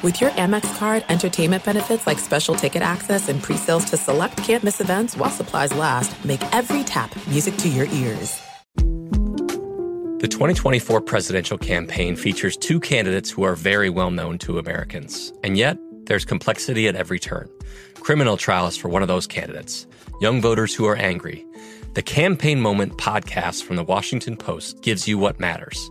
With your Amex card, entertainment benefits like special ticket access and pre-sales to select campus events while supplies last, make every tap music to your ears. The 2024 presidential campaign features two candidates who are very well known to Americans. And yet, there's complexity at every turn. Criminal trials for one of those candidates, young voters who are angry. The Campaign Moment podcast from the Washington Post gives you what matters.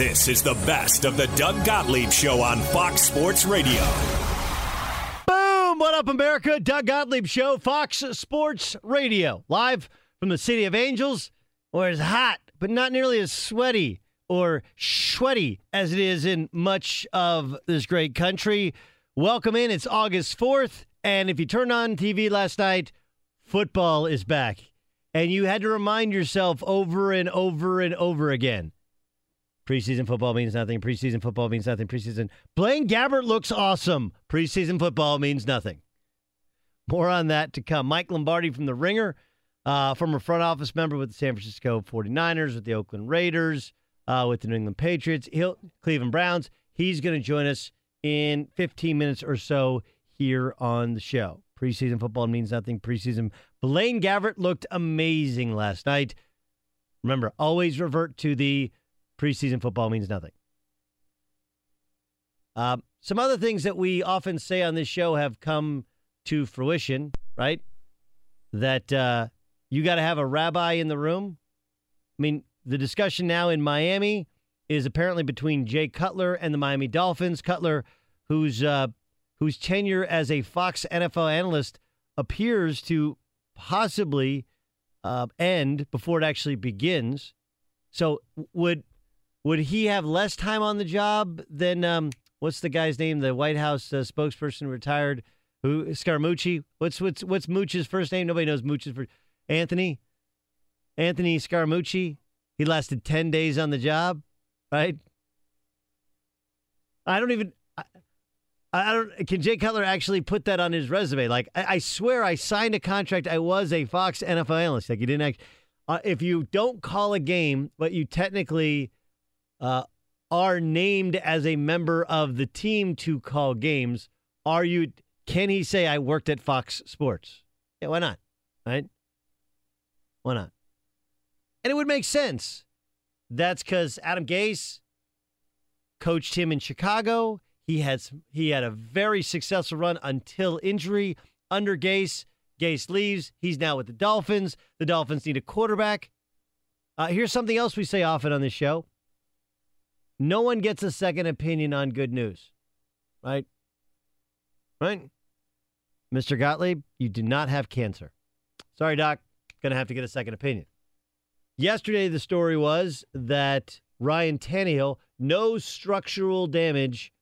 This is the best of the Doug Gottlieb Show on Fox Sports Radio. Boom! What up, America? Doug Gottlieb Show, Fox Sports Radio, live from the City of Angels, where it's hot, but not nearly as sweaty or sweaty as it is in much of this great country. Welcome in. It's August 4th, and if you turned on TV last night, football is back. And you had to remind yourself over and over and over again Preseason football means nothing. Preseason football means nothing. Preseason. Blaine Gabbert looks awesome. Preseason football means nothing. More on that to come. Mike Lombardi from The Ringer, uh, former front office member with the San Francisco 49ers, with the Oakland Raiders, uh, with the New England Patriots, He'll, Cleveland Browns. He's going to join us in 15 minutes or so here on the show. Preseason football means nothing. Preseason. Blaine Gabbert looked amazing last night. Remember, always revert to the preseason football means nothing. Um, some other things that we often say on this show have come to fruition, right? That uh, you got to have a rabbi in the room. I mean, the discussion now in Miami is apparently between Jay Cutler and the Miami Dolphins. Cutler, whose uh, whose tenure as a Fox NFL analyst appears to possibly uh, end before it actually begins. So, would would he have less time on the job than um, what's the guy's name? The White House uh, spokesperson retired, who Scaramucci. What's what's what's Mooch's first name? Nobody knows Mooch's first. Anthony. Anthony Scaramucci. He lasted ten days on the job, right? I don't even. I, I don't. Can Jay Cutler actually put that on his resume? Like, I, I swear, I signed a contract. I was a Fox NFL analyst. Like, you didn't. Act, uh, if you don't call a game, but you technically uh, are named as a member of the team to call games, are you? Can he say I worked at Fox Sports? Yeah, why not? Right? Why not? And it would make sense. That's because Adam Gase coached him in Chicago. He has he had a very successful run until injury under Gase. Gase leaves. He's now with the Dolphins. The Dolphins need a quarterback. Uh, here's something else we say often on this show. No one gets a second opinion on good news, right? Right? Mr. Gottlieb, you do not have cancer. Sorry, Doc. Going to have to get a second opinion. Yesterday, the story was that Ryan Tannehill, no structural damage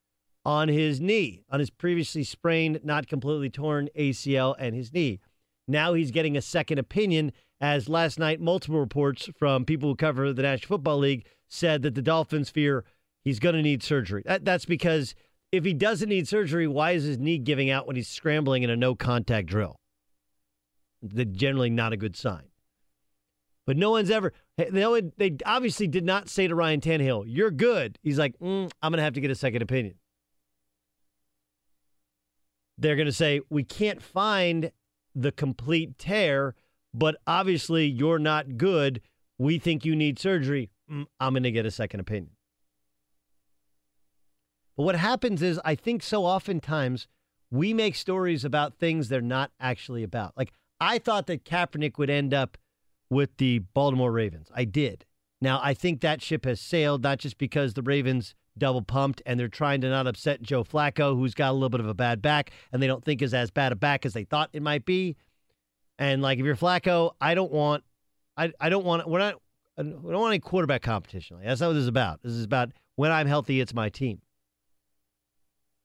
on his knee, on his previously sprained, not completely torn ACL and his knee. Now he's getting a second opinion, as last night, multiple reports from people who cover the National Football League said that the Dolphins fear he's going to need surgery. That, that's because if he doesn't need surgery, why is his knee giving out when he's scrambling in a no contact drill? That's generally not a good sign. But no one's ever, they, they obviously did not say to Ryan Tannehill, You're good. He's like, mm, I'm going to have to get a second opinion. They're going to say, We can't find the complete tear, but obviously you're not good. We think you need surgery. I'm going to get a second opinion. But what happens is, I think so oftentimes we make stories about things they're not actually about. Like, I thought that Kaepernick would end up with the Baltimore Ravens. I did. Now, I think that ship has sailed, not just because the Ravens double pumped and they're trying to not upset Joe Flacco, who's got a little bit of a bad back, and they don't think is as bad a back as they thought it might be. And like if you're Flacco, I don't want, I, I don't want, we're not, I don't want any quarterback competition. Like, that's not what this is about. This is about when I'm healthy, it's my team.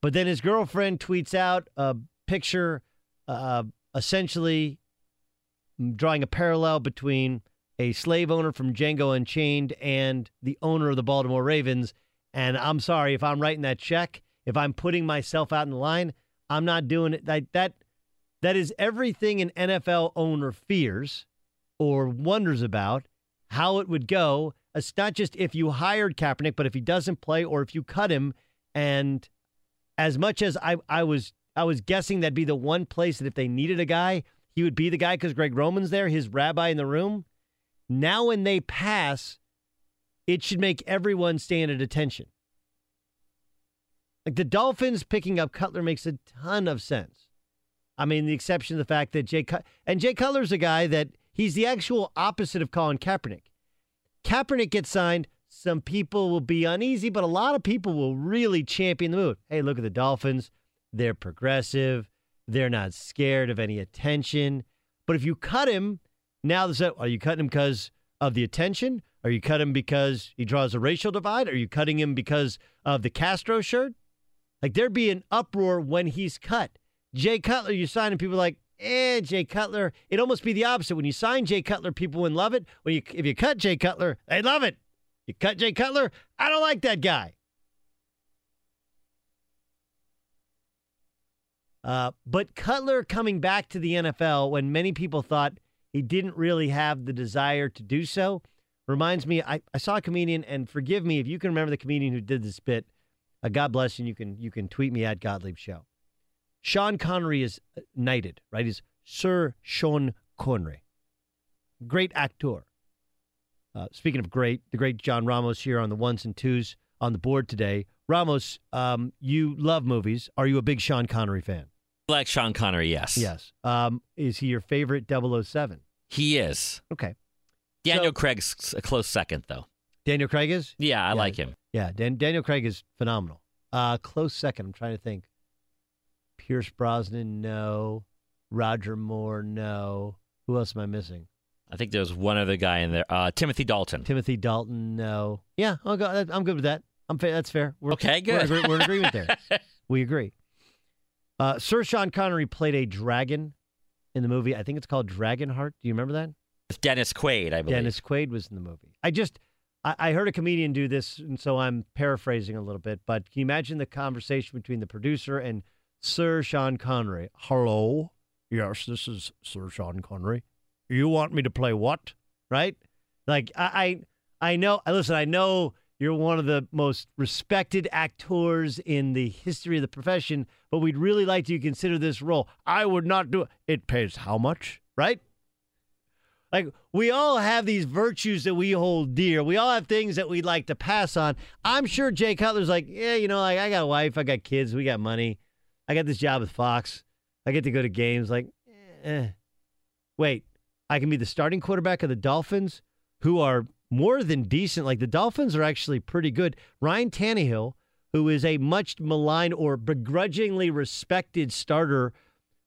But then his girlfriend tweets out a picture, uh, essentially drawing a parallel between a slave owner from Django Unchained and the owner of the Baltimore Ravens. And I'm sorry if I'm writing that check, if I'm putting myself out in the line, I'm not doing it. That that that is everything an NFL owner fears or wonders about how it would go. It's not just if you hired Kaepernick, but if he doesn't play or if you cut him. And as much as I, I was I was guessing that'd be the one place that if they needed a guy, he would be the guy because Greg Roman's there, his rabbi in the room. Now, when they pass, it should make everyone stand at attention. Like the Dolphins picking up Cutler makes a ton of sense. I mean, the exception of the fact that Jay Cut- and Jay Cutler's a guy that he's the actual opposite of Colin Kaepernick. Kaepernick gets signed. Some people will be uneasy, but a lot of people will really champion the move. Hey, look at the Dolphins. They're progressive. They're not scared of any attention. But if you cut him, now are you cutting him because of the attention? Are you cutting him because he draws a racial divide? Are you cutting him because of the Castro shirt? Like there'd be an uproar when he's cut. Jay Cutler, you sign him, people like, eh, Jay Cutler. It'd almost be the opposite. When you sign Jay Cutler, people wouldn't love it. When you if you cut Jay Cutler, they love it. You cut Jay Cutler, I don't like that guy. Uh, but Cutler coming back to the NFL when many people thought he didn't really have the desire to do so reminds me. I, I saw a comedian, and forgive me if you can remember the comedian who did this bit. Uh, God bless you. You can you can tweet me at Gottlieb Show. Sean Connery is knighted, right? He's Sir Sean Connery, great actor. Uh, speaking of great, the great John Ramos here on the ones and twos on the board today. Ramos, um, you love movies. Are you a big Sean Connery fan? Like Sean Connery, yes. Yes. Um, is he your favorite 007? He is. Okay. Daniel So- Craig's a close second, though. Daniel Craig is? Yeah, I Yeah. like him. Yeah, Dan- Daniel Craig is phenomenal. Uh, close second. I'm trying to think. Pierce Brosnan, no. Roger Moore, no. Who else am I missing? I think there's one other guy in there. Uh, Timothy Dalton. Timothy Dalton, no. Yeah, I'll go. I'm good with that. I'm fa- that's fair. We're, Okay, We're, good. in we're in agreement there. we agree. Uh, Sir Sean Connery played a dragon in the movie. I think it's called Dragonheart. Do you remember that? It's Dennis Quaid, I believe. Dennis Quaid was in the movie. I just, I, I heard a comedian do this, and so I'm paraphrasing a little bit. But can you imagine the conversation between the producer and Sir Sean Connery? Hello, yes, this is Sir Sean Connery. You want me to play what? Right? Like I, I, I know. Listen, I know you're one of the most respected actors in the history of the profession, but we'd really like you to consider this role. I would not do it. It pays how much? Right? Like we all have these virtues that we hold dear. We all have things that we'd like to pass on. I'm sure Jay Cutler's like, yeah, you know, like I got a wife, I got kids, we got money. I got this job with Fox. I get to go to games. Like, eh. wait, I can be the starting quarterback of the Dolphins, who are more than decent. Like the Dolphins are actually pretty good. Ryan Tannehill, who is a much maligned or begrudgingly respected starter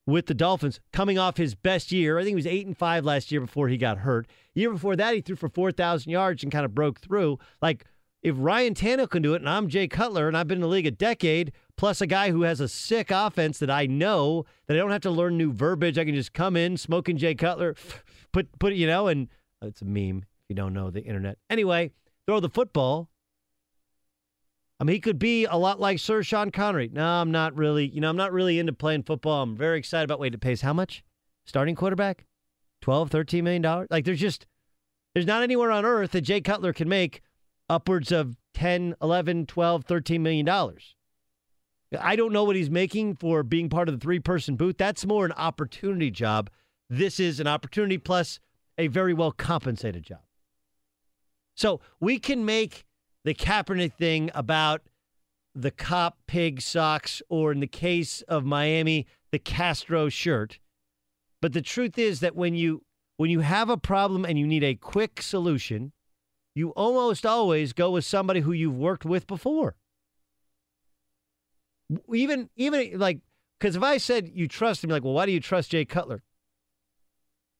with the Dolphins, coming off his best year. I think he was eight and five last year before he got hurt. Year before that, he threw for four thousand yards and kind of broke through. Like if Ryan Tannehill can do it, and I'm Jay Cutler, and I've been in the league a decade, plus a guy who has a sick offense that I know that I don't have to learn new verbiage. I can just come in, smoking Jay Cutler, put put you know, and it's a meme if you don't know the internet. Anyway, throw the football. I mean, he could be a lot like Sir Sean Connery. No, I'm not really. You know, I'm not really into playing football. I'm very excited about. Wait, it pays how much? Starting quarterback, 12, 13 million dollars. Like, there's just there's not anywhere on earth that Jay Cutler can make upwards of 10, 11, 12, 13 million dollars. I don't know what he's making for being part of the three person booth. That's more an opportunity job. This is an opportunity plus a very well compensated job. So we can make the Kaepernick thing about the cop pig socks, or in the case of Miami, the Castro shirt. But the truth is that when you when you have a problem and you need a quick solution, you almost always go with somebody who you've worked with before. Even even like because if I said you trust him, like, well, why do you trust Jay Cutler?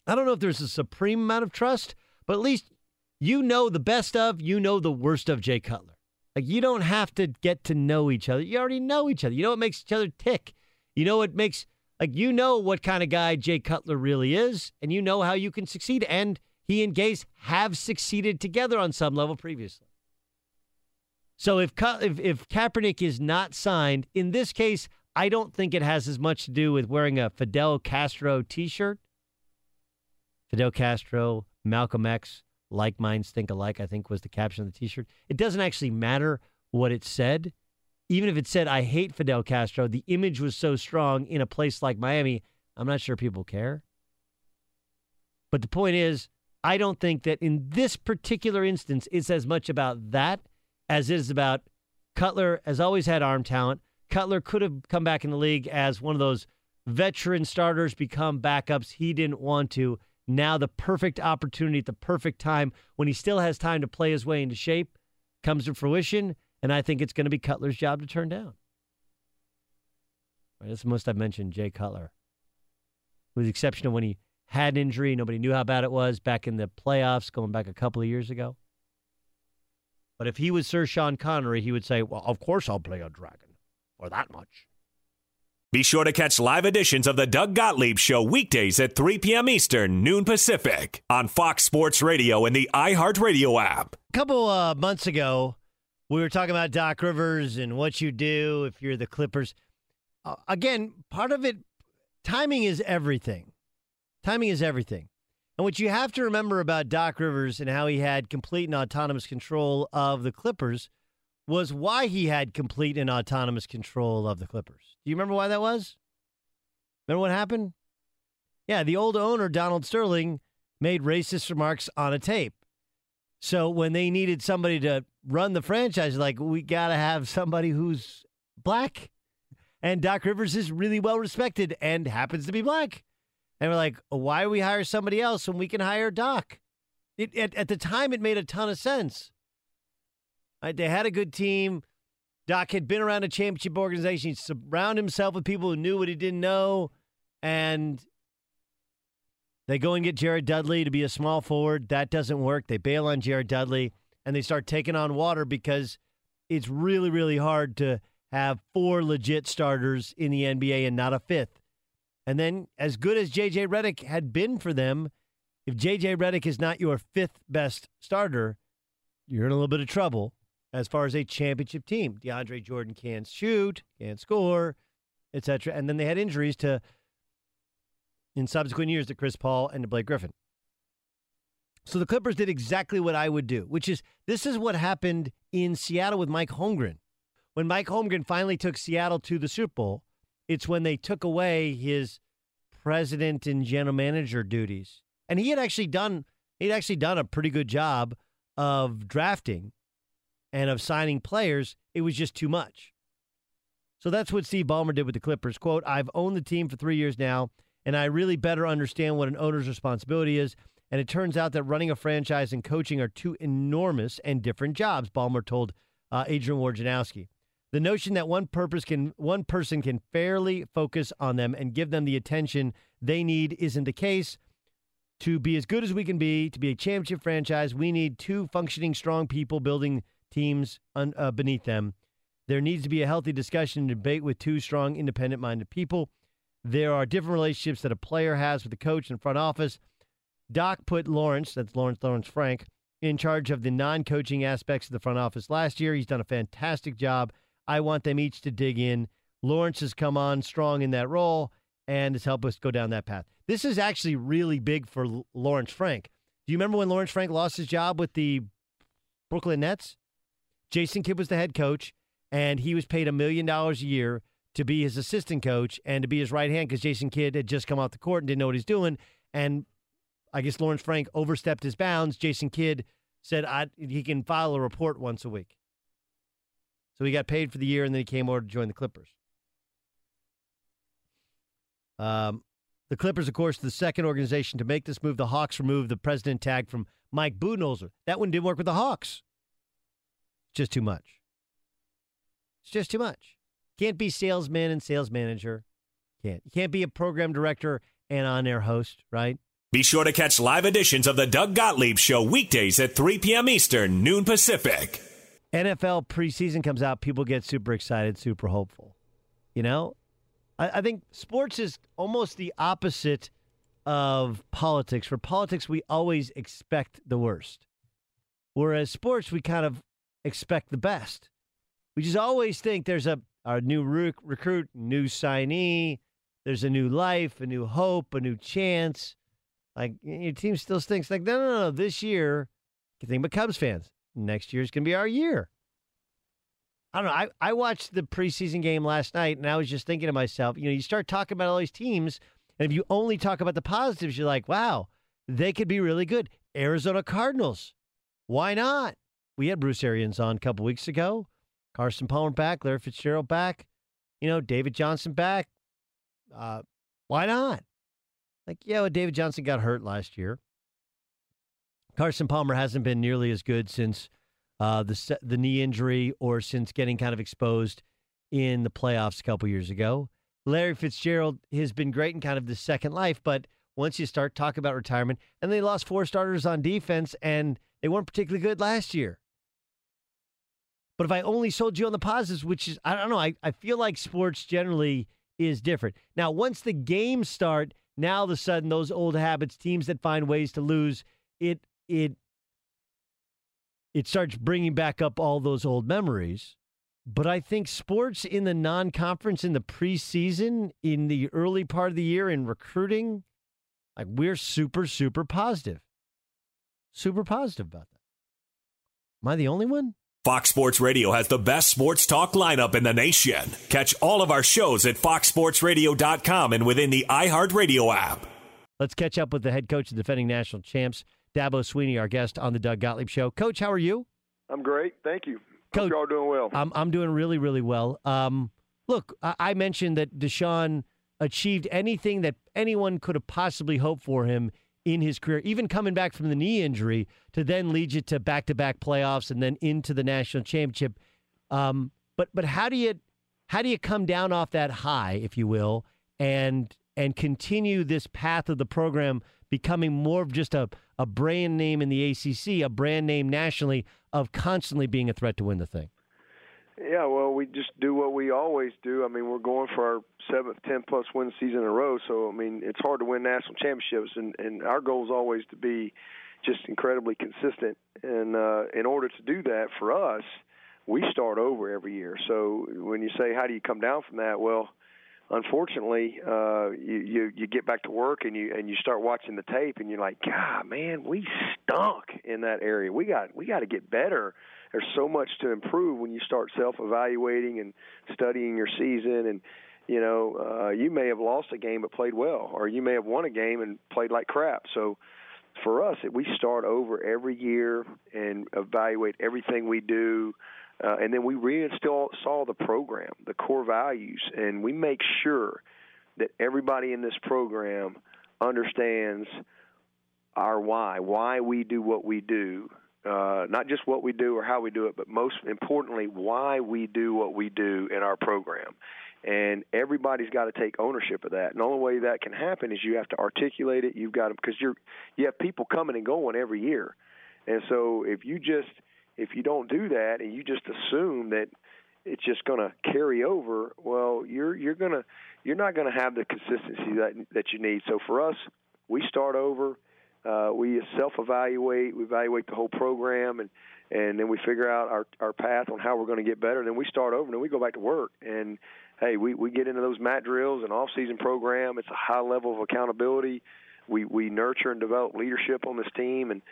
I don't know if there's a supreme amount of trust, but at least you know the best of, you know the worst of Jay Cutler. Like you don't have to get to know each other. You already know each other. You know what makes each other tick. You know what makes like you know what kind of guy Jay Cutler really is, and you know how you can succeed. And he and Gase have succeeded together on some level previously. So if if if Kaepernick is not signed in this case, I don't think it has as much to do with wearing a Fidel Castro T-shirt. Fidel Castro, Malcolm X, like minds think alike. I think was the caption of the T-shirt. It doesn't actually matter what it said, even if it said "I hate Fidel Castro." The image was so strong in a place like Miami. I'm not sure people care. But the point is, I don't think that in this particular instance, it's as much about that as it is about Cutler has always had arm talent. Cutler could have come back in the league as one of those veteran starters, become backups. He didn't want to. Now, the perfect opportunity at the perfect time when he still has time to play his way into shape comes to fruition. And I think it's going to be Cutler's job to turn down. Right, that's the most I've mentioned Jay Cutler. With the exception of when he had injury, nobody knew how bad it was back in the playoffs, going back a couple of years ago. But if he was Sir Sean Connery, he would say, Well, of course I'll play a dragon for that much. Be sure to catch live editions of the Doug Gottlieb Show weekdays at 3 p.m. Eastern, noon Pacific, on Fox Sports Radio and the iHeartRadio app. A couple uh, months ago, we were talking about Doc Rivers and what you do if you're the Clippers. Uh, again, part of it, timing is everything. Timing is everything. And what you have to remember about Doc Rivers and how he had complete and autonomous control of the Clippers was why he had complete and autonomous control of the Clippers. Do you remember why that was? Remember what happened? Yeah, the old owner, Donald Sterling, made racist remarks on a tape. So when they needed somebody to run the franchise, like, we got to have somebody who's black. And Doc Rivers is really well respected and happens to be black. And we're like, why we hire somebody else when we can hire Doc? It, at, at the time, it made a ton of sense. Right? They had a good team. Doc had been around a championship organization. He surrounded himself with people who knew what he didn't know. And they go and get Jared Dudley to be a small forward. That doesn't work. They bail on Jared Dudley and they start taking on water because it's really, really hard to have four legit starters in the NBA and not a fifth. And then, as good as JJ Redick had been for them, if JJ Redick is not your fifth best starter, you're in a little bit of trouble as far as a championship team. DeAndre Jordan can't shoot, can't score, etc. And then they had injuries to in subsequent years to Chris Paul and to Blake Griffin. So the Clippers did exactly what I would do, which is this is what happened in Seattle with Mike Holmgren. When Mike Holmgren finally took Seattle to the Super Bowl, it's when they took away his president and general manager duties And he had actually done he'd actually done a pretty good job of drafting and of signing players. It was just too much. So that's what Steve Ballmer did with the Clippers. Quote, I've owned the team for three years now, and I really better understand what an owner's responsibility is. And it turns out that running a franchise and coaching are two enormous and different jobs, Ballmer told uh, Adrian Wojnarowski. The notion that one purpose can one person can fairly focus on them and give them the attention they need isn't the case. To be as good as we can be, to be a championship franchise, we need two functioning, strong people building teams un, uh, beneath them. There needs to be a healthy discussion and debate with two strong, independent minded people. There are different relationships that a player has with the coach and front office. Doc put Lawrence, that's Lawrence Lawrence Frank, in charge of the non coaching aspects of the front office last year. He's done a fantastic job. I want them each to dig in. Lawrence has come on strong in that role and has helped us go down that path. This is actually really big for L- Lawrence Frank. Do you remember when Lawrence Frank lost his job with the Brooklyn Nets? Jason Kidd was the head coach, and he was paid a million dollars a year to be his assistant coach and to be his right hand because Jason Kidd had just come off the court and didn't know what he's doing. And I guess Lawrence Frank overstepped his bounds. Jason Kidd said I, he can file a report once a week. So he got paid for the year, and then he came over to join the Clippers. Um, the Clippers, of course, the second organization to make this move. The Hawks removed the president tag from Mike Budenholzer. That one didn't work with the Hawks. It's just too much. It's just too much. Can't be salesman and sales manager. Can't. You can't be a program director and on-air host, right? Be sure to catch live editions of the Doug Gottlieb Show weekdays at 3 p.m. Eastern, noon Pacific. NFL preseason comes out, people get super excited, super hopeful. You know, I, I think sports is almost the opposite of politics. For politics, we always expect the worst, whereas sports, we kind of expect the best. We just always think there's a, a new rec- recruit, new signee, there's a new life, a new hope, a new chance. Like your team still stinks. Like no, no, no. This year, you think about Cubs fans. Next year's gonna be our year. I don't know. I, I watched the preseason game last night, and I was just thinking to myself, you know, you start talking about all these teams, and if you only talk about the positives, you're like, wow, they could be really good. Arizona Cardinals, why not? We had Bruce Arians on a couple weeks ago. Carson Palmer back, Larry Fitzgerald back, you know, David Johnson back. Uh, why not? Like, yeah, well, David Johnson got hurt last year. Carson Palmer hasn't been nearly as good since uh, the the knee injury or since getting kind of exposed in the playoffs a couple years ago. Larry Fitzgerald has been great in kind of the second life, but once you start talking about retirement, and they lost four starters on defense, and they weren't particularly good last year. But if I only sold you on the positives, which is I don't know, I, I feel like sports generally is different. Now, once the games start, now all of a sudden those old habits, teams that find ways to lose, it it it starts bringing back up all those old memories. But I think sports in the non conference, in the preseason, in the early part of the year, in recruiting, like we're super, super positive. Super positive about that. Am I the only one? Fox Sports Radio has the best sports talk lineup in the nation. Catch all of our shows at foxsportsradio.com and within the iHeartRadio app. Let's catch up with the head coach of defending national champs, Dabo Swinney, our guest on the Doug Gottlieb Show. Coach, how are you? I'm great. Thank you. Coach, Hope y'all doing well. I'm, I'm doing really, really well. Um, look, I, I mentioned that Deshaun achieved anything that anyone could have possibly hoped for him in his career, even coming back from the knee injury to then lead you to back to back playoffs and then into the national championship. Um, but but how do you how do you come down off that high, if you will, and and continue this path of the program becoming more of just a, a brand name in the ACC, a brand name nationally of constantly being a threat to win the thing? Yeah, well, we just do what we always do. I mean, we're going for our seventh, ten plus win season in a row. So, I mean, it's hard to win national championships, and and our goal is always to be just incredibly consistent. And uh, in order to do that for us, we start over every year. So, when you say how do you come down from that, well, unfortunately, uh, you, you you get back to work and you and you start watching the tape, and you're like, God, man, we stunk in that area. We got we got to get better there's so much to improve when you start self-evaluating and studying your season and you know uh, you may have lost a game but played well or you may have won a game and played like crap so for us, we start over every year and evaluate everything we do. Uh, and then we reinstall saw the program, the core values, and we make sure that everybody in this program understands our why, why we do what we do, uh, not just what we do or how we do it, but most importantly, why we do what we do in our program. And everybody's got to take ownership of that. And the only way that can happen is you have to articulate it. You've got to because you're you have people coming and going every year, and so if you just if you don't do that and you just assume that it's just going to carry over, well, you're you're going to you're not going to have the consistency that that you need. So for us, we start over. Uh, we self-evaluate. We evaluate the whole program, and and then we figure out our our path on how we're going to get better. And then we start over, and then we go back to work. And hey, we we get into those mat drills and off-season program. It's a high level of accountability. We we nurture and develop leadership on this team, and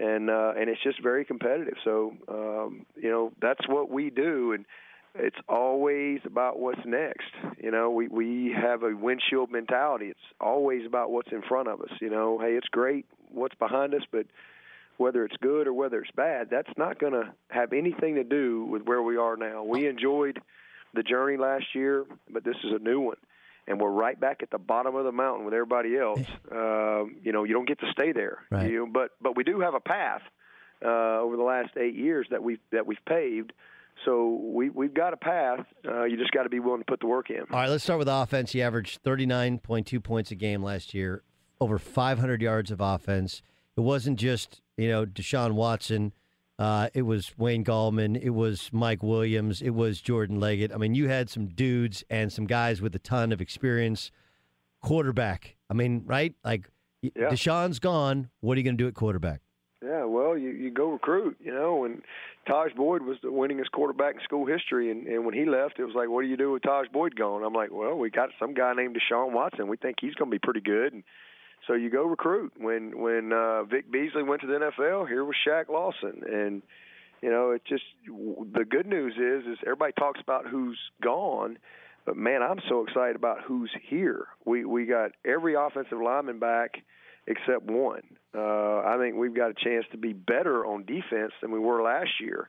and uh, and it's just very competitive. So um, you know that's what we do, and it's always about what's next. You know, we we have a windshield mentality. It's always about what's in front of us. You know, hey, it's great what's behind us, but whether it's good or whether it's bad, that's not going to have anything to do with where we are now. We enjoyed the journey last year, but this is a new one. And we're right back at the bottom of the mountain with everybody else. Um, you know, you don't get to stay there. Right. You know, but but we do have a path uh, over the last eight years that we've that we've paved. So we we've got a path. Uh, you just got to be willing to put the work in. All right, let's start with offense. He averaged 39.2 points a game last year, over 500 yards of offense. It wasn't just you know Deshaun Watson. Uh, it was Wayne Gallman. It was Mike Williams. It was Jordan Leggett. I mean, you had some dudes and some guys with a ton of experience. Quarterback. I mean, right? Like Yeah. Deshaun's gone. What are you going to do at quarterback? Yeah, well, you you go recruit, you know, and Tajh Boyd was the winningest quarterback in school history, and and when he left, it was like, what do you do with Tajh Boyd gone? I'm like, well, we got some guy named Deshaun Watson. We think he's going to be pretty good, and so you go recruit. When when uh, Vic Beasley went to the NFL, here was Shaq Lawson, and you know, it just the good news is is everybody talks about who's gone, but man, I'm so excited about who's here. We we got every offensive lineman back except one. Uh, I think we've got a chance to be better on defense than we were last year.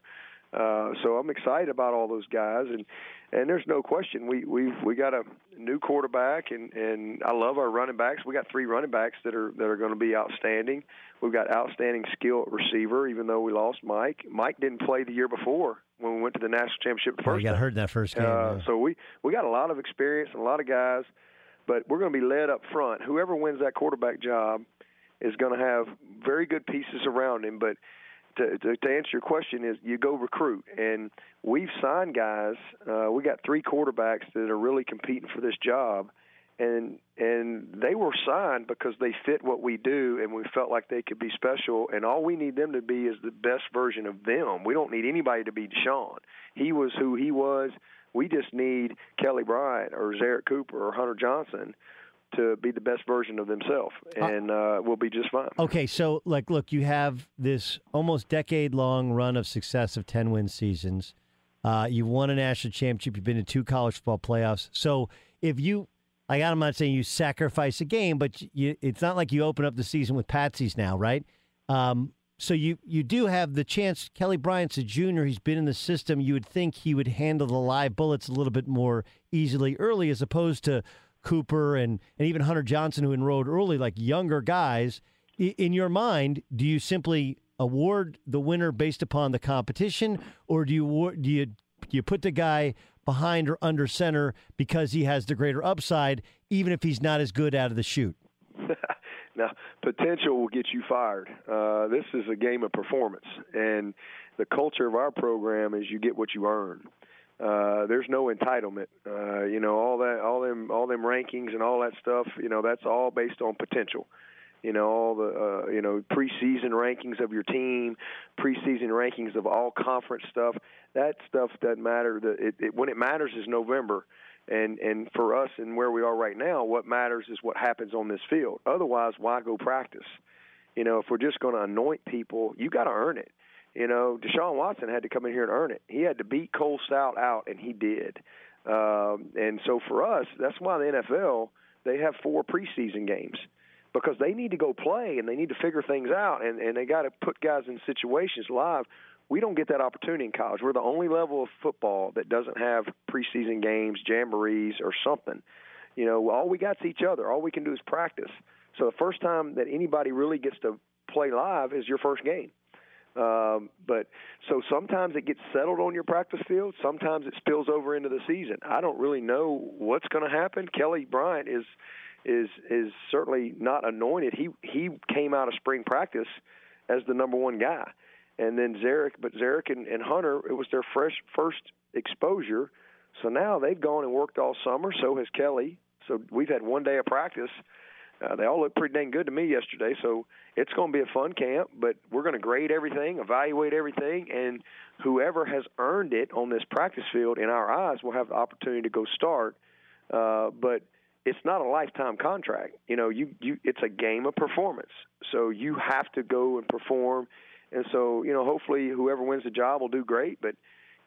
Uh, so I'm excited about all those guys, and and there's no question we we we got a new quarterback, and and I love our running backs. We got three running backs that are that are going to be outstanding. We've got outstanding skill at receiver, even though we lost Mike. Mike didn't play the year before when we went to the national championship the Oh, first you got hurt in that first game. Uh, yeah. so we we got a lot of experience and a lot of guys, but we're going to be led up front. Whoever wins that quarterback job is going to have very good pieces around him. But to, to, to answer your question, is you go recruit, and we've signed guys. Uh, we got three quarterbacks that are really competing for this job. And and they were signed because they fit what we do, and we felt like they could be special. And all we need them to be is the best version of them. We don't need anybody to be Deshaun. He was who he was. We just need Kelly Bryant or Zerrick Cooper or Hunter Johnson to be the best version of themselves, and uh, we'll be just fine. Okay, so like, look, you have this almost decade-long run of success of ten win seasons. Uh, you've won a national championship. You've been in two college football playoffs. So if you, like, I'm not saying you sacrifice a game, but you, it's not like you open up the season with patsies now, right? Um, so you you do have the chance. Kelly Bryant's a junior. He's been in the system. You would think he would handle the live bullets a little bit more easily early, as opposed to Cooper and and even Hunter Johnson, who enrolled early, like younger guys. In your mind, do you simply award the winner based upon the competition, or do you do you do you put the guy behind or under center because he has the greater upside, even if he's not as good out of the shoot? now, potential will get you fired. Uh, this is a game of performance, and the culture of our program is you get what you earn. Uh, there's no entitlement. Uh, you know, all that, all them, all them rankings and all that stuff. You know, that's all based on potential. You know, all the, uh, you know, preseason rankings of your team, preseason rankings of all conference stuff. That stuff doesn't matter. The, it, it, when it matters is November and and for us and where we are right now, what matters is what happens on this field. Otherwise, why go practice? You know, if we're just going to anoint people, you got to earn it. You know, Deshaun Watson had to come in here and earn it. He had to beat Cole Stoudt out, and he did. Um, and so for us, that's why the NFL they have four preseason games because they need to go play and they need to figure things out and and they got to put guys in situations live. We don't get that opportunity in college. We're the only level of football that doesn't have preseason games, jamborees, or something. You know, all we got's each other. All we can do is practice. So the first time that anybody really gets to play live is your first game. Um, but so sometimes it gets settled on your practice field. Sometimes it spills over into the season. I don't really know what's going to happen. Kelly Bryant is is is certainly not anointed. He he came out of spring practice as the number one guy, and then Zerrick. But Zerrick and, and Hunter, it was their fresh first exposure. So now they've gone and worked all summer. So has Kelly. So we've had one day of practice uh, they all look pretty dang good to me yesterday, so it's going to be a fun camp. But we're going to grade everything, evaluate everything, and whoever has earned it on this practice field, in our eyes, will have the opportunity to go start. Uh, but it's not a lifetime contract. You know, you you it's a game of performance. So you have to go and perform. And so, you know, hopefully whoever wins the job will do great, but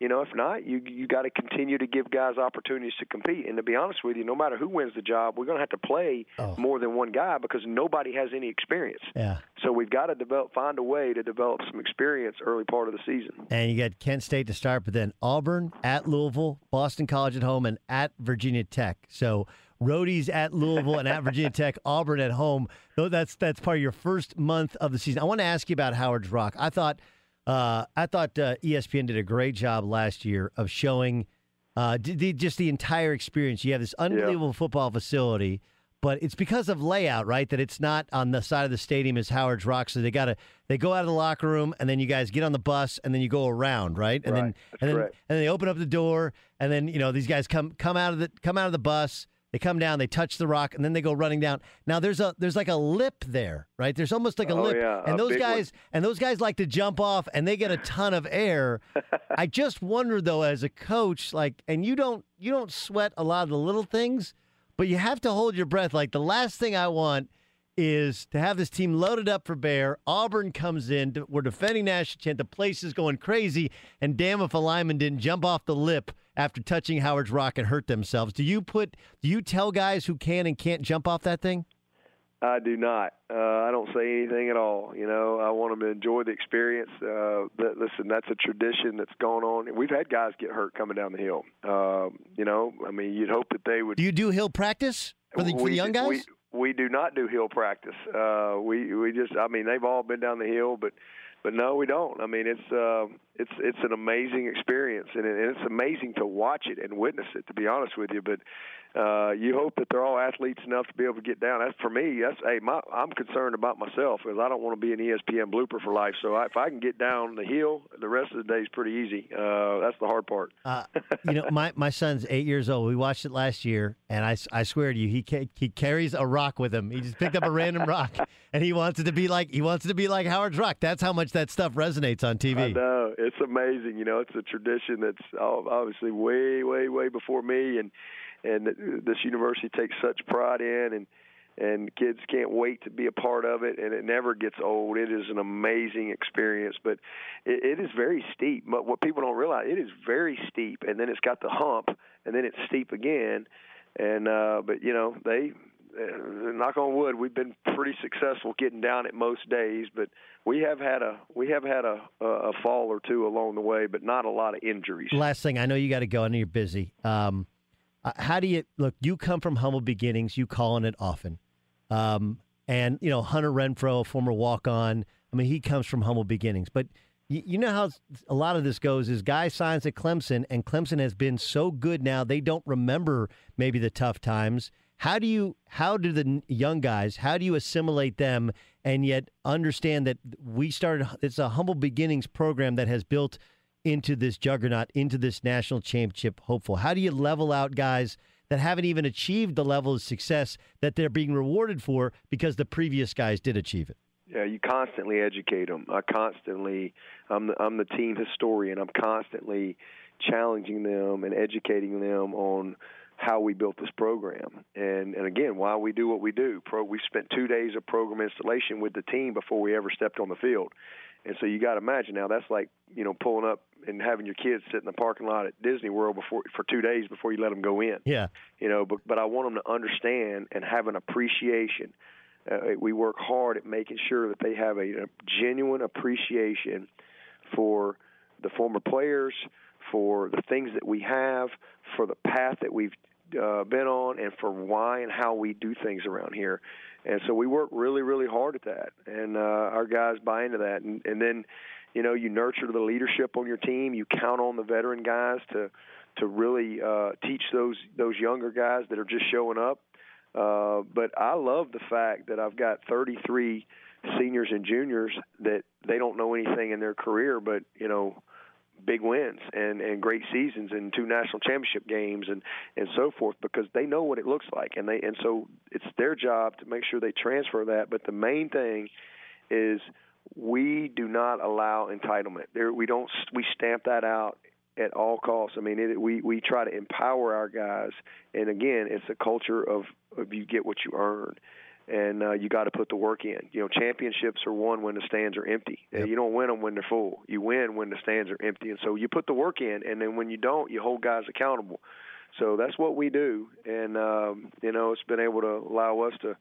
you know, if not, you you got to continue to give guys opportunities to compete. And to be honest with you, no matter who wins the job, we're going to have to play Oh. more than one guy because nobody has any experience. Yeah. So we've got to develop, find a way to develop some experience early part of the season. And you got Kent State to start, but then Auburn at Louisville, Boston College at home, and at Virginia Tech. So roadies at Louisville and at Virginia Tech, Auburn at home. Though that's that's part of your first month of the season. I want to ask you about Howard's Rock. I thought uh, I thought uh, ESPN did a great job last year of showing uh, d- the, just the entire experience. You have this unbelievable football facility. But it's because of layout, right? That it's not on the side of the stadium as Howard's Rock. So they got to they go out of the locker room and then you guys get on the bus and then you go around, right? And then Right. That's and then correct. and then they open up the door and then you know these guys come come out of the come out of the bus. They come down, they touch the rock, and then they go running down. Now there's a there's like a lip there, right? There's almost like a Oh, lip, yeah, and a those big one. guys and those guys like to jump off, and they get a ton of air. I just wonder though, as a coach, like, and you don't you don't sweat a lot of the little things, but you have to hold your breath. Like the last thing I want is to have this team loaded up for Bear. Auburn comes in, we're defending national champ. The place is going crazy, and damn if a lineman didn't jump off the lip after touching Howard's Rock and hurt themselves. Do you put? Do you tell guys who can and can't jump off that thing? I do not. Uh, I don't say anything at all. You know, I want them to enjoy the experience. Uh, that, listen, that's a tradition that's gone on. We've had guys get hurt coming down the hill. Um, you know, I mean, you'd hope that they would. Do you do hill practice for the, for the young guys? We, we do not do hill practice. Uh, we we just I mean they've all been down the hill, but but no, we don't. I mean it's uh, it's it's an amazing experience, and, it, and it's amazing to watch it and witness it. To be honest with you, but uh, you hope that they're all athletes enough to be able to get down. That's for me. That's hey, my, I'm concerned about myself because I don't want to be an ESPN blooper for life. So I, if I can get down the hill, the rest of the day is pretty easy. Uh, that's the hard part. Uh, you know, my, my son's eight years old. We watched it last year, and I swear to you, he ca- he carries a rock with him. He just picked up a random rock, and he wants it to be like he wants it to be like Howard's Rock. That's how much that stuff resonates on I TV. know it's amazing. You know, it's a tradition that's ob- obviously way, way, way before me, and and this university takes such pride in, and and kids can't wait to be a part of it, and it never gets old. It is an amazing experience, but it, it is very steep. But what people don't realize, it is very steep, and then it's got the hump, and then it's steep again, and uh, but you know they knock on wood, we've been pretty successful getting down it most days, but we have had a we have had a a fall or two along the way, but not a lot of injuries. Last thing, I know you got to go. I know you're busy. Um, uh, how do you look? You come from humble beginnings. You call on it often, um, and you know Hunter Renfrow, former walk on. I mean, he comes from humble beginnings. But you, you know how a lot of this goes is guy signs at Clemson, and Clemson has been so good now they don't remember maybe the tough times. How do you? How do the young guys? How do you assimilate them and yet understand that we started? It's a humble beginnings program that has built into this juggernaut, into this national championship hopeful? How do you level out guys that haven't even achieved the level of success that they're being rewarded for because the previous guys did achieve it? Yeah, you constantly educate them. I constantly, I'm the, I'm the team historian. I'm constantly challenging them and educating them on how we built this program, and and again, why we do what we do. Pro, we spent two days of program installation with the team before we ever stepped on the field, and so you got to imagine now that's like you know pulling up and having your kids sit in the parking lot at Disney World before for two days before you let them go in Yeah. you know but but I want them to understand and have an appreciation uh, we work hard at making sure that they have a, a genuine appreciation for the former players, for the things that we have, for the path that we've uh, been on, and for why and how we do things around here. And so we work really, really hard at that, and uh, our guys buy into that. And, and then, you know, you nurture the leadership on your team. You count on the veteran guys to to really uh, teach those those younger guys that are just showing up. Uh, but I love the fact that I've got 33 seniors and juniors that they don't know anything in their career, but you know, big wins and and great seasons and two national championship games and and so forth because they know what it looks like and they and so it's their job to make sure they transfer that. But the main thing is we do not allow entitlement. There, we don't we stamp that out at all costs. I mean, it, we we try to empower our guys, and again, it's a culture of, of you get what you earn, and uh, you got to put the work in. You know, championships are won when the stands are empty. Yep. You don't win them when they're full. You win when the stands are empty, and so you put the work in, and then when you don't, you hold guys accountable. So that's what we do, and um, you know, it's been able to allow us to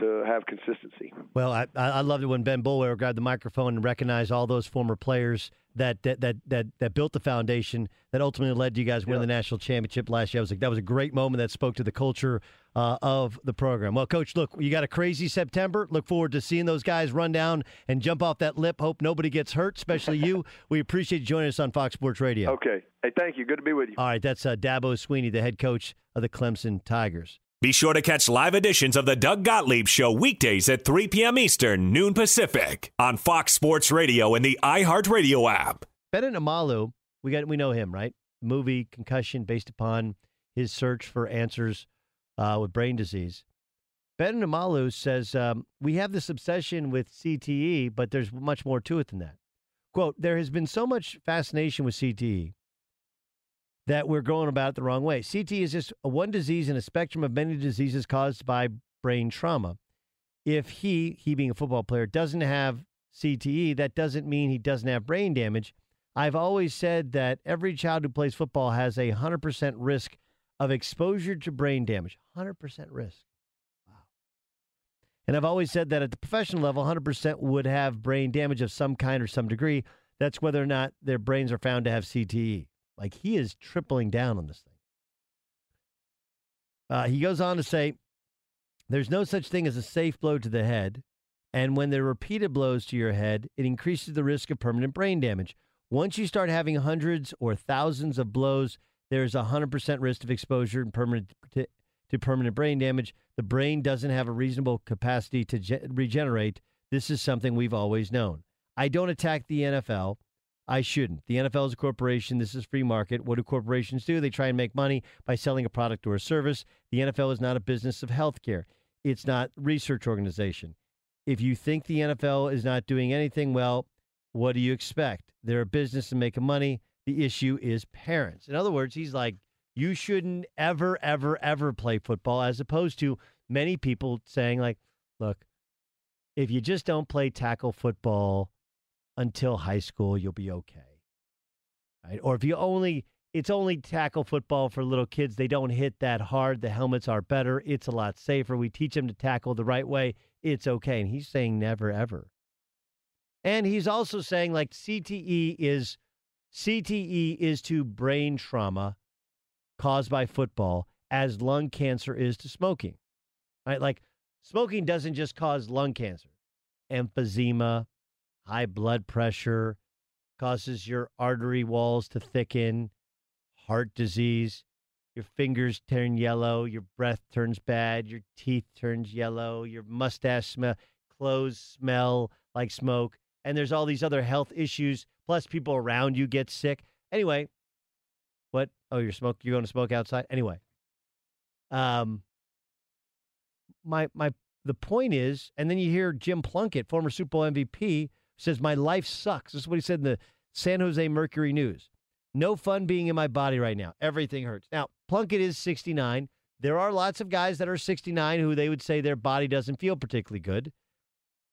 to have consistency. Well, I I loved it when Ben Boulware grabbed the microphone and recognized all those former players that that that that, that built the foundation that ultimately led you guys win the national championship last year. I was like, that was a great moment that spoke to the culture uh, of the program. Well, coach, look, you got a crazy September. Look forward to seeing those guys run down and jump off that lip. Hope nobody gets hurt, especially you. we appreciate you joining us on Fox Sports Radio. Okay. Hey, thank you. Good to be with you. All right, that's uh, Dabo Swinney, the head coach of the Clemson Tigers. Be sure to catch live editions of the Doug Gottlieb Show weekdays at 3 p.m. Eastern, noon Pacific, on Fox Sports Radio and the iHeartRadio app. Bennet Omalu, we got we know him, right? Movie Concussion, based upon his search for answers uh, with brain disease. Bennet Omalu says um, we have this obsession with CTE, but there's much more to it than that. Quote: There has been so much fascination with CTE that we're going about it the wrong way. CT is just one disease in a spectrum of many diseases caused by brain trauma. If he, he being a football player, doesn't have CTE, that doesn't mean he doesn't have brain damage. I've always said that every child who plays football has a 100% risk of exposure to brain damage. 100% risk. Wow. And I've always said that at the professional level, 100% would have brain damage of some kind or some degree. That's whether or not their brains are found to have CTE. Like he is tripling down on this thing. Uh, he goes on to say, there's no such thing as a safe blow to the head. And when there are repeated blows to your head, it increases the risk of permanent brain damage. Once you start having hundreds or thousands of blows, there's a 100% risk of exposure and permanent to, to, permanent brain damage. The brain doesn't have a reasonable capacity to ge- regenerate. This is something we've always known. I don't attack the NFL. I shouldn't. The NFL is a corporation. This is free market. What do corporations do? They try and make money by selling a product or a service. The NFL is not a business of healthcare. It's not research organization. If you think the NFL is not doing anything well, what do you expect? They're a business and making money. The issue is parents. In other words, he's like, you shouldn't ever, ever, ever play football, as opposed to many people saying, like, look, if you just don't play tackle football, until high school, you'll be okay. Right? Or if you only it's only tackle football for little kids. They don't hit that hard. The helmets are better. It's a lot safer. We teach them to tackle the right way. It's okay. And he's saying never ever. And he's also saying like CTE is CTE is to brain trauma caused by football as lung cancer is to smoking. Right? Like smoking doesn't just cause lung cancer. Emphysema, high blood pressure, causes your artery walls to thicken, heart disease, your fingers turn yellow, your breath turns bad, your teeth turns yellow, your mustache smell, clothes smell like smoke, and there's all these other health issues. Plus, people around you get sick. Anyway, what? Oh, you're smoke. You're going to smoke outside. Anyway, um, my my the point is, and then you hear Jim Plunkett, former Super Bowl MVP, says, My life sucks. This is what he said in the San Jose Mercury News. No fun being in my body right now. Everything hurts. Now, Plunkett is 69. There are lots of guys that are 69 who they would say their body doesn't feel particularly good.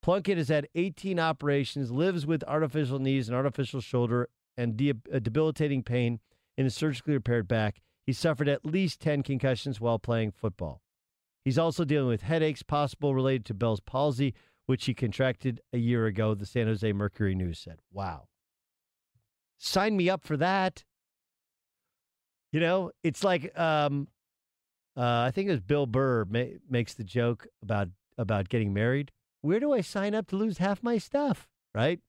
Plunkett has had 18 operations, lives with artificial knees and artificial shoulder and de- uh, debilitating pain in his surgically repaired back. He suffered at least 10 concussions while playing football. He's also dealing with headaches, possible related to Bell's palsy, which he contracted a year ago, the San Jose Mercury News said. Wow. Sign me up for that. You know, it's like um, uh, I think it was Bill Burr ma- makes the joke about about getting married. Where do I sign up to lose half my stuff? Right?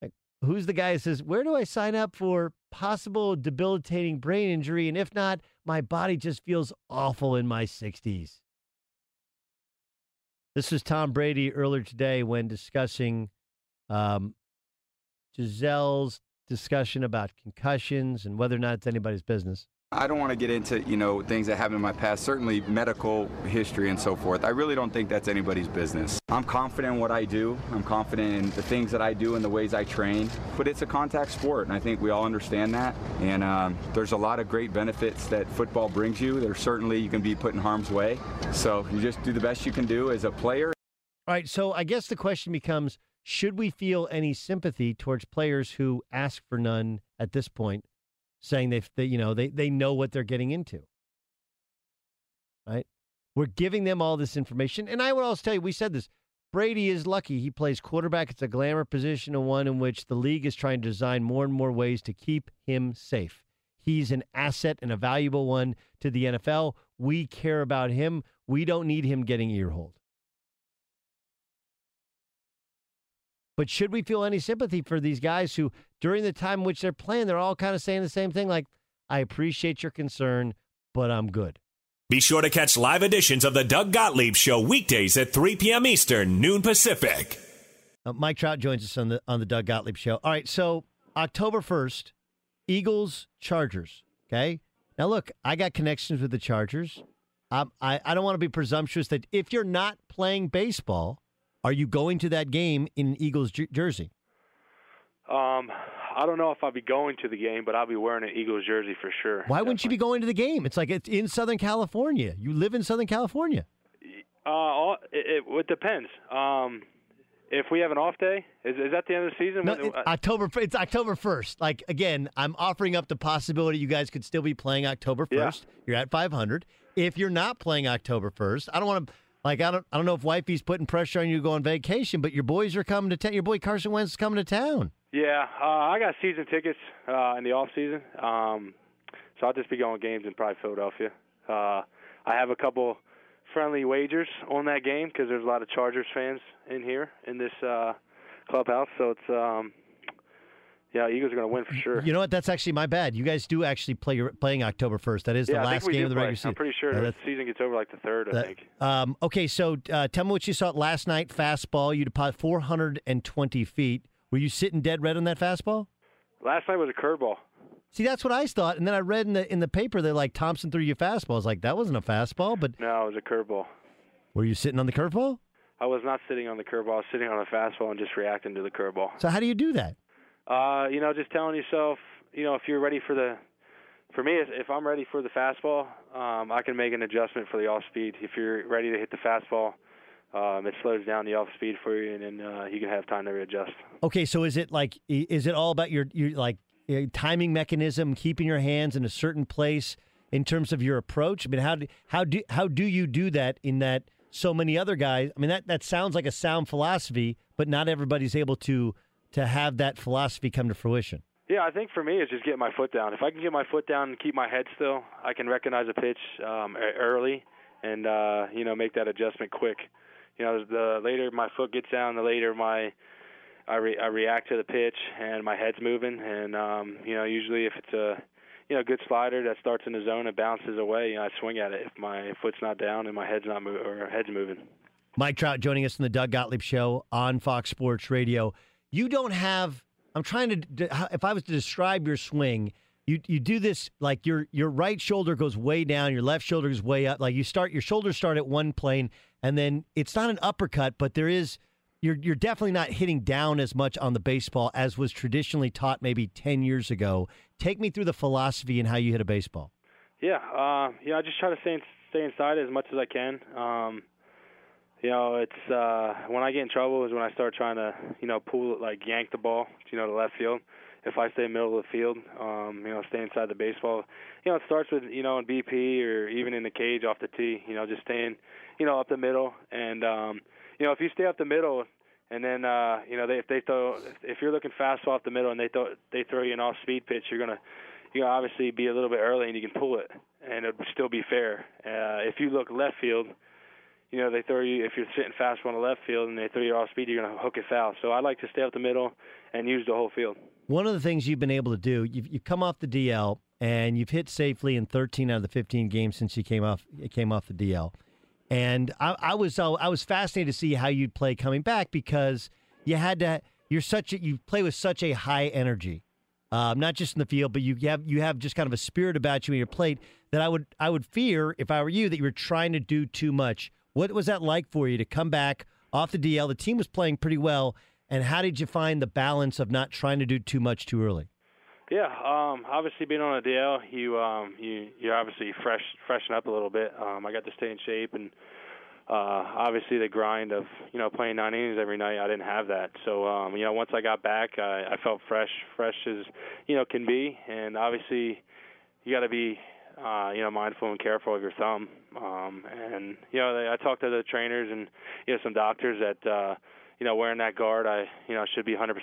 Like, who's the guy that says, "Where do I sign up for possible debilitating brain injury?" And if not, my body just feels awful in my sixties. This is Tom Brady earlier today when discussing um, Gisele's discussion about concussions and whether or not it's anybody's business. I don't want to get into, you know, things that happened in my past, certainly medical history and so forth. I really don't think that's anybody's business. I'm confident in what I do. I'm confident in the things that I do and the ways I train. But it's a contact sport, and I think we all understand that. And um, there's a lot of great benefits that football brings you. There's certainly you can be put in harm's way. So you just do the best you can do as a player. All right, so I guess the question becomes should we feel any sympathy towards players who ask for none at this point, saying they, they you know they, they know what they're getting into? Right? We're giving them all this information. And I would also tell you, we said this. Brady is lucky. He plays quarterback. It's a glamour position and one in which the league is trying to design more and more ways to keep him safe. He's an asset and a valuable one to the NFL. We care about him. We don't need him getting earholed. But should we feel any sympathy for these guys who, during the time in which they're playing, they're all kind of saying the same thing like, I appreciate your concern, but I'm good. Be sure to catch live editions of the Doug Gottlieb Show weekdays at 3 p.m. Eastern, noon Pacific. Uh, Mike Trout joins us on the on the Doug Gottlieb Show. All right, so October first, Eagles Chargers. Okay, now look, I got connections with the Chargers. Um, I I don't want to be presumptuous that if you're not playing baseball, are you going to that game in Eagles jer- jersey? Um, I don't know if I'll be going to the game, but I'll be wearing an Eagles jersey for sure. Why wouldn't you be going to the game? It's like it's in Southern California. You live in Southern California. Uh, all, it, it, it depends. Um, if we have an off day, is, is that the end of the season? No, it- October. It's October first. Like again, I'm offering up the possibility you guys could still be playing October first. You're at 500. If you're not playing October first, I don't want to. Like I don't. I don't know if wifey's putting pressure on you to go on vacation, but your boys are coming to town. Your boy Carson Wentz is coming to town. Yeah, uh, I got season tickets uh, in the off season, um, so I'll just be going games in probably Philadelphia. Uh, I have a couple friendly wagers on that game because there's a lot of Chargers fans in here in this uh, clubhouse. So it's um, yeah, Eagles are going to win for sure. You know what? That's actually my bad. You guys do actually play playing October first. That is yeah, the last game of the play. regular season. I'm pretty sure Uh, the season gets over like the third. I that- think. Um, okay, so uh, tell me what you saw last night. Fastball. You deposited 420 feet. Were you sitting dead red on that fastball? Last night was a curveball. See, that's what I thought, and then I read in the in the paper that like Thompson threw you fastball. I was like, that wasn't a fastball, but No, it was a curveball. were you sitting on the curveball? I was not sitting on the curveball. I was sitting on a fastball and just reacting to the curveball. So how do you do that? Uh, you know, just telling yourself, you know, if you're ready for the, for me, if, I'm ready for the fastball, um, I can make an adjustment for the off speed. If you're ready to hit the fastball, um, it slows down the off speed for you, and then uh, you can have time to readjust. Okay, so is it like is it all about your your like uh, timing mechanism, keeping your hands in a certain place in terms of your approach? I mean, how do how do how do you do that in that so many other guys? I mean, that that sounds like a sound philosophy, but not everybody's able to to have that philosophy come to fruition. Yeah, I think for me it's just getting my foot down. If I can get my foot down and keep my head still, I can recognize a pitch um, early and uh, you know make that adjustment quick. You know, the later my foot gets down, the later my I, re- I react to the pitch and my head's moving. And um, you know, usually if it's a you know good slider that starts in the zone and bounces away, you know, I swing at it. If my foot's not down and my head's not mo- or head's moving. Mike Trout joining us in the Doug Gottlieb Show on Fox Sports Radio. You don't have. I'm trying to. If I was to describe your swing, you you do this like your your right shoulder goes way down, your left shoulder goes way up. Like you start your shoulders start at one plane, and then it's not an uppercut, but there is. You're you're definitely not hitting down as much on the baseball as was traditionally taught maybe ten years ago. Take me through the philosophy and how you hit a baseball. Yeah, uh, know, I just try to stay in, stay inside as much as I can. Um, you know, it's uh, when I get in trouble is when I start trying to, you know, pull it like yank the ball, you know, to left field. if I stay middle of the field, um, you know, stay inside the baseball. You know, it starts with you know in BP or even in the cage off the tee. You know, just staying, you know, up the middle. And um, you know, if you stay up the middle, and then uh, you know, they, if they throw, if you're looking fast off the middle and they throw they throw you an off speed pitch, you're gonna you know obviously be a little bit early and you can pull it, and it'll still be fair. Uh, if you look left field you know, they throw you if you're sitting fast on the left field and they throw you off speed, you're going to hook it foul. So I like to stay up the middle and use the whole field. One of the things you've been able to do, you've, you've come off the DL and you've hit safely in 13 out of the 15 games since you came off it came off the DL. And I, I was I was fascinated to see how you'd play coming back because you had to. You're such a, you play with such a high energy, um, not just in the field, but you have you have just kind of a spirit about you in your plate that I would I would fear if I were you that you were trying to do too much what was that like for you to come back off the DL? The team was playing pretty well, and how did you find the balance of not trying to do too much too early? Yeah, um, obviously being on a DL, you um, you you're obviously fresh freshen up a little bit. Um, I got to stay in shape, and uh, obviously the grind of you know playing nine innings every night, I didn't have that. So um, you know once I got back, I, I felt fresh, fresh as you know can be, and obviously you got to be uh, you know, mindful and careful of your thumb. Um, and you know, they, I talked to the trainers and you know some doctors that uh, you know wearing that guard, I you know should be 100%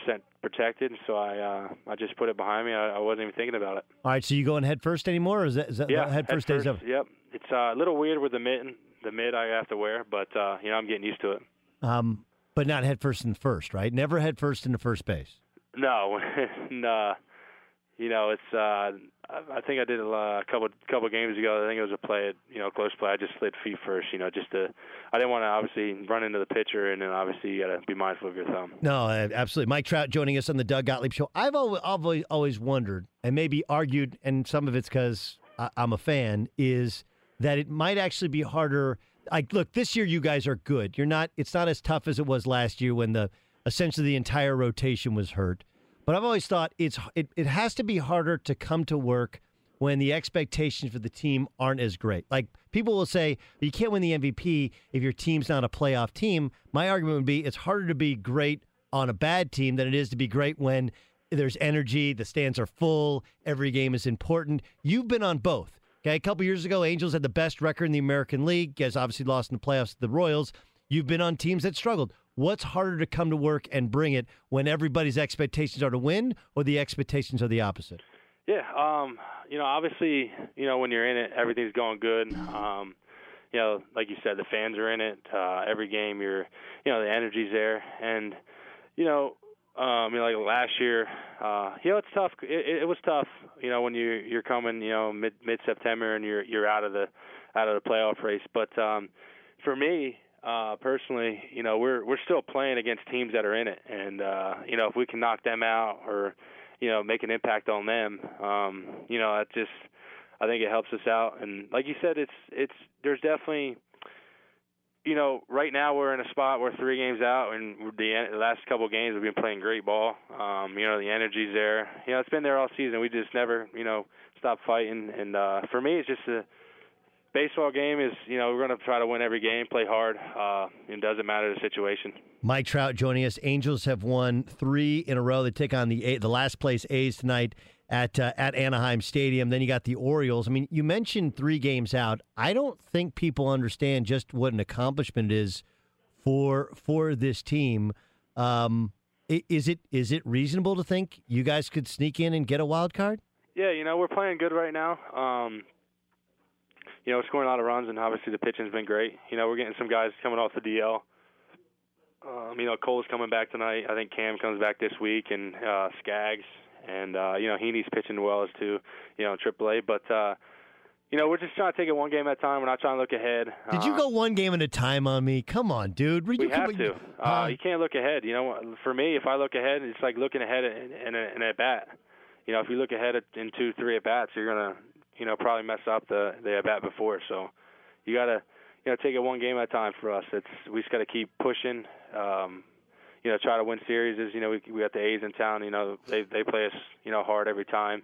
protected. So I uh, I just put it behind me. I, I wasn't even thinking about it. All right, so you going head first anymore, or is that, is that yeah, head first days up? Yep, it's uh, a little weird with the mitten, the mid I have to wear, but uh, you know I'm getting used to it. Um, but not head first in the first, right? Never head first into first base. No, no. You know, it's uh, I think I did a couple couple games ago. I think it was a play, you know, close play. I just slid feet first, you know, just to. I didn't want to obviously run into the pitcher, and then obviously you got to be mindful of your thumb. No, absolutely. Mike Trout joining us on the Doug Gottlieb Show. I've always always, always wondered, and maybe argued, and some of it's because I'm a fan, is that it might actually be harder. Like, look, this year you guys are good. You're not. It's not as tough as it was last year when the essentially the entire rotation was hurt. But I've always thought it's it, it has to be harder to come to work when the expectations for the team aren't as great. Like people will say, you can't win the MVP if your team's not a playoff team. My argument would be it's harder to be great on a bad team than it is to be great when there's energy, the stands are full, every game is important. You've been on both. Okay, a couple years ago, Angels had the best record in the American League. Guys obviously lost in the playoffs to the Royals. You've been on teams that struggled. What's harder to come to work and bring it when everybody's expectations are to win or the expectations are the opposite? Yeah, um, you know, obviously, you know, when you're in it, everything's going good. Um, you know, like you said, the fans are in it. Uh, every game, you're, you know, the energy's there, and you know, um, know, like last year, uh, you know, it's tough. It, it was tough, you know, when you you're coming, you know, mid mid September and you're you're out of the out of the playoff race. But um, for me, uh, personally, you know, we're we're still playing against teams that are in it, and uh, you know, if we can knock them out or you know make an impact on them, um, you know, that just I think it helps us out. And like you said, it's it's there's definitely you know, right now we're in a spot where three games out, and the, the last couple games we've been playing great ball. Um, you know, the energy's there. You know, it's been there all season. We just never, you know, stop fighting. And uh, for me, it's just a baseball game is, you know, we're going to try to win every game, play hard. Uh, it doesn't matter the situation. Mike Trout joining us. Angels have won three in a row. They take on the the last place A's tonight at uh, at Anaheim Stadium. Then you got the Orioles. I mean, you mentioned three games out. I don't think people understand just what an accomplishment it is for for this team. Um, is it is it reasonable to think you guys could sneak in and get a wild card? Yeah, you know we're playing good right now. Um, you know, scoring a lot of runs, and obviously the pitching's been great. You know, we're getting some guys coming off the DL. Um, you know, Cole's coming back tonight. I think Cam comes back this week, and uh, Skaggs, and uh, you know Heaney's pitching well as too. You know, AAA, but. uh you know, we're just trying to take it one game at a time. We're not trying to look ahead. Did you Uh, go one game at a time on me? Come on, dude. we have to. Uh, you can't look ahead. You know, for me, if I look ahead, it's like looking ahead in, in, in a bat. You know, if you look ahead at, in two, three at bats, you're gonna, you know, probably mess up the the at bat before. So, you gotta, you know, take it one game at a time for us. It's we just gotta keep pushing. Um, you know, try to win series. You know, we we got the A's in town. You know, they they play us, you know, hard every time,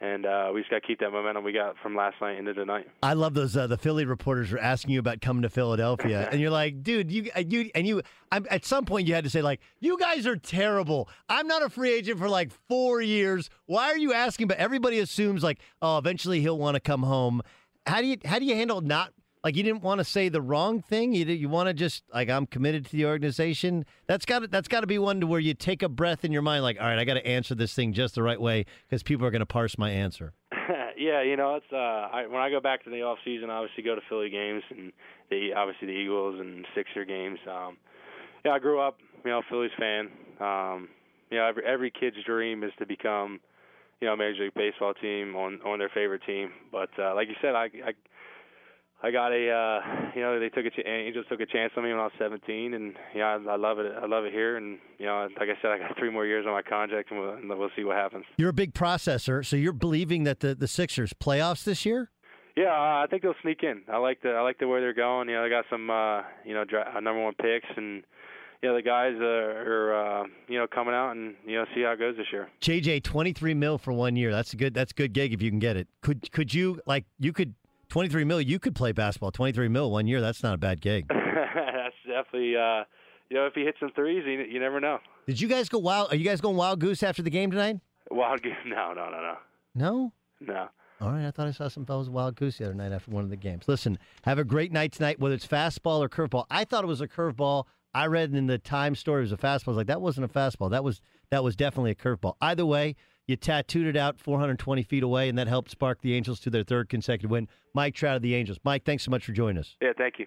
and uh, we just got to keep that momentum we got from last night into tonight. I love those. Uh, the Philly reporters were asking you about coming to Philadelphia, and you're like, dude, you, uh, you, and you. I'm, at some point, you had to say like, you guys are terrible. I'm not a free agent for like four years. Why are you asking? But everybody assumes like, oh, eventually he'll want to come home. How do you how do you handle not like you didn't want to say the wrong thing? You you want to just like I'm committed to the organization. That's got that's got to be one to where you take a breath in your mind, like, all right, I got to answer this thing just the right way because people are going to parse my answer. yeah, you know, it's uh, I, when I go back to the off season, I obviously go to Philly games and the obviously the Eagles and Sixer games. Um, yeah, I grew up, you know, Phillies fan. Um, you know, every every kid's dream is to become, you know, a Major League Baseball team on on their favorite team. But uh, like you said, I I I got a, uh, you know, they took a ch- Angels took a chance on me when I was 17, and yeah, I, I love it. I love it here, and you know, like I said, I got three more years on my contract, and we'll, and we'll see what happens. You're a big processor, so you're believing that the the Sixers playoffs this year. Yeah, uh, I think they'll sneak in. I like the I like the way they're going. You know, they got some, uh, you know, dra- uh, number one picks, and you know, the guys are, are uh, you know, coming out and you know, see how it goes this year. JJ, 23 mil for one year. That's a good. That's a good gig if you can get it. Could could you like you could 23 mil, you could play basketball. 23 mil one year, that's not a bad gig. that's definitely, uh, you know, if he hits some threes, you, you never know. Did you guys go wild? Are you guys going wild goose after the game tonight? Wild goose? No, no, no, no. No? No. All right, I thought I saw some fellas wild goose the other night after one of the games. Listen, have a great night tonight, whether it's fastball or curveball. I thought it was a curveball. I read in the Time story it was a fastball. I was like, that wasn't a fastball. That was that was definitely a curveball. Either way, you tattooed it out 420 feet away, and that helped spark the Angels to their third consecutive win. Mike Trout of the Angels. Mike, thanks so much for joining us. Yeah, thank you.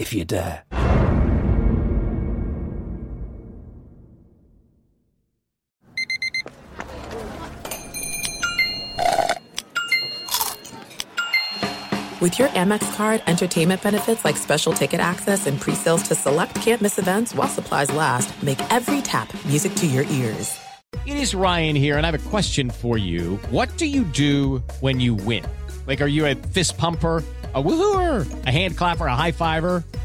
if you dare. With your Amex card, entertainment benefits like special ticket access and pre-sales to select campus events while supplies last, make every tap music to your ears. It is Ryan here, and I have a question for you. What do you do when you win? Like, are you a fist pumper? A woohooer, a hand clapper, a high fiver.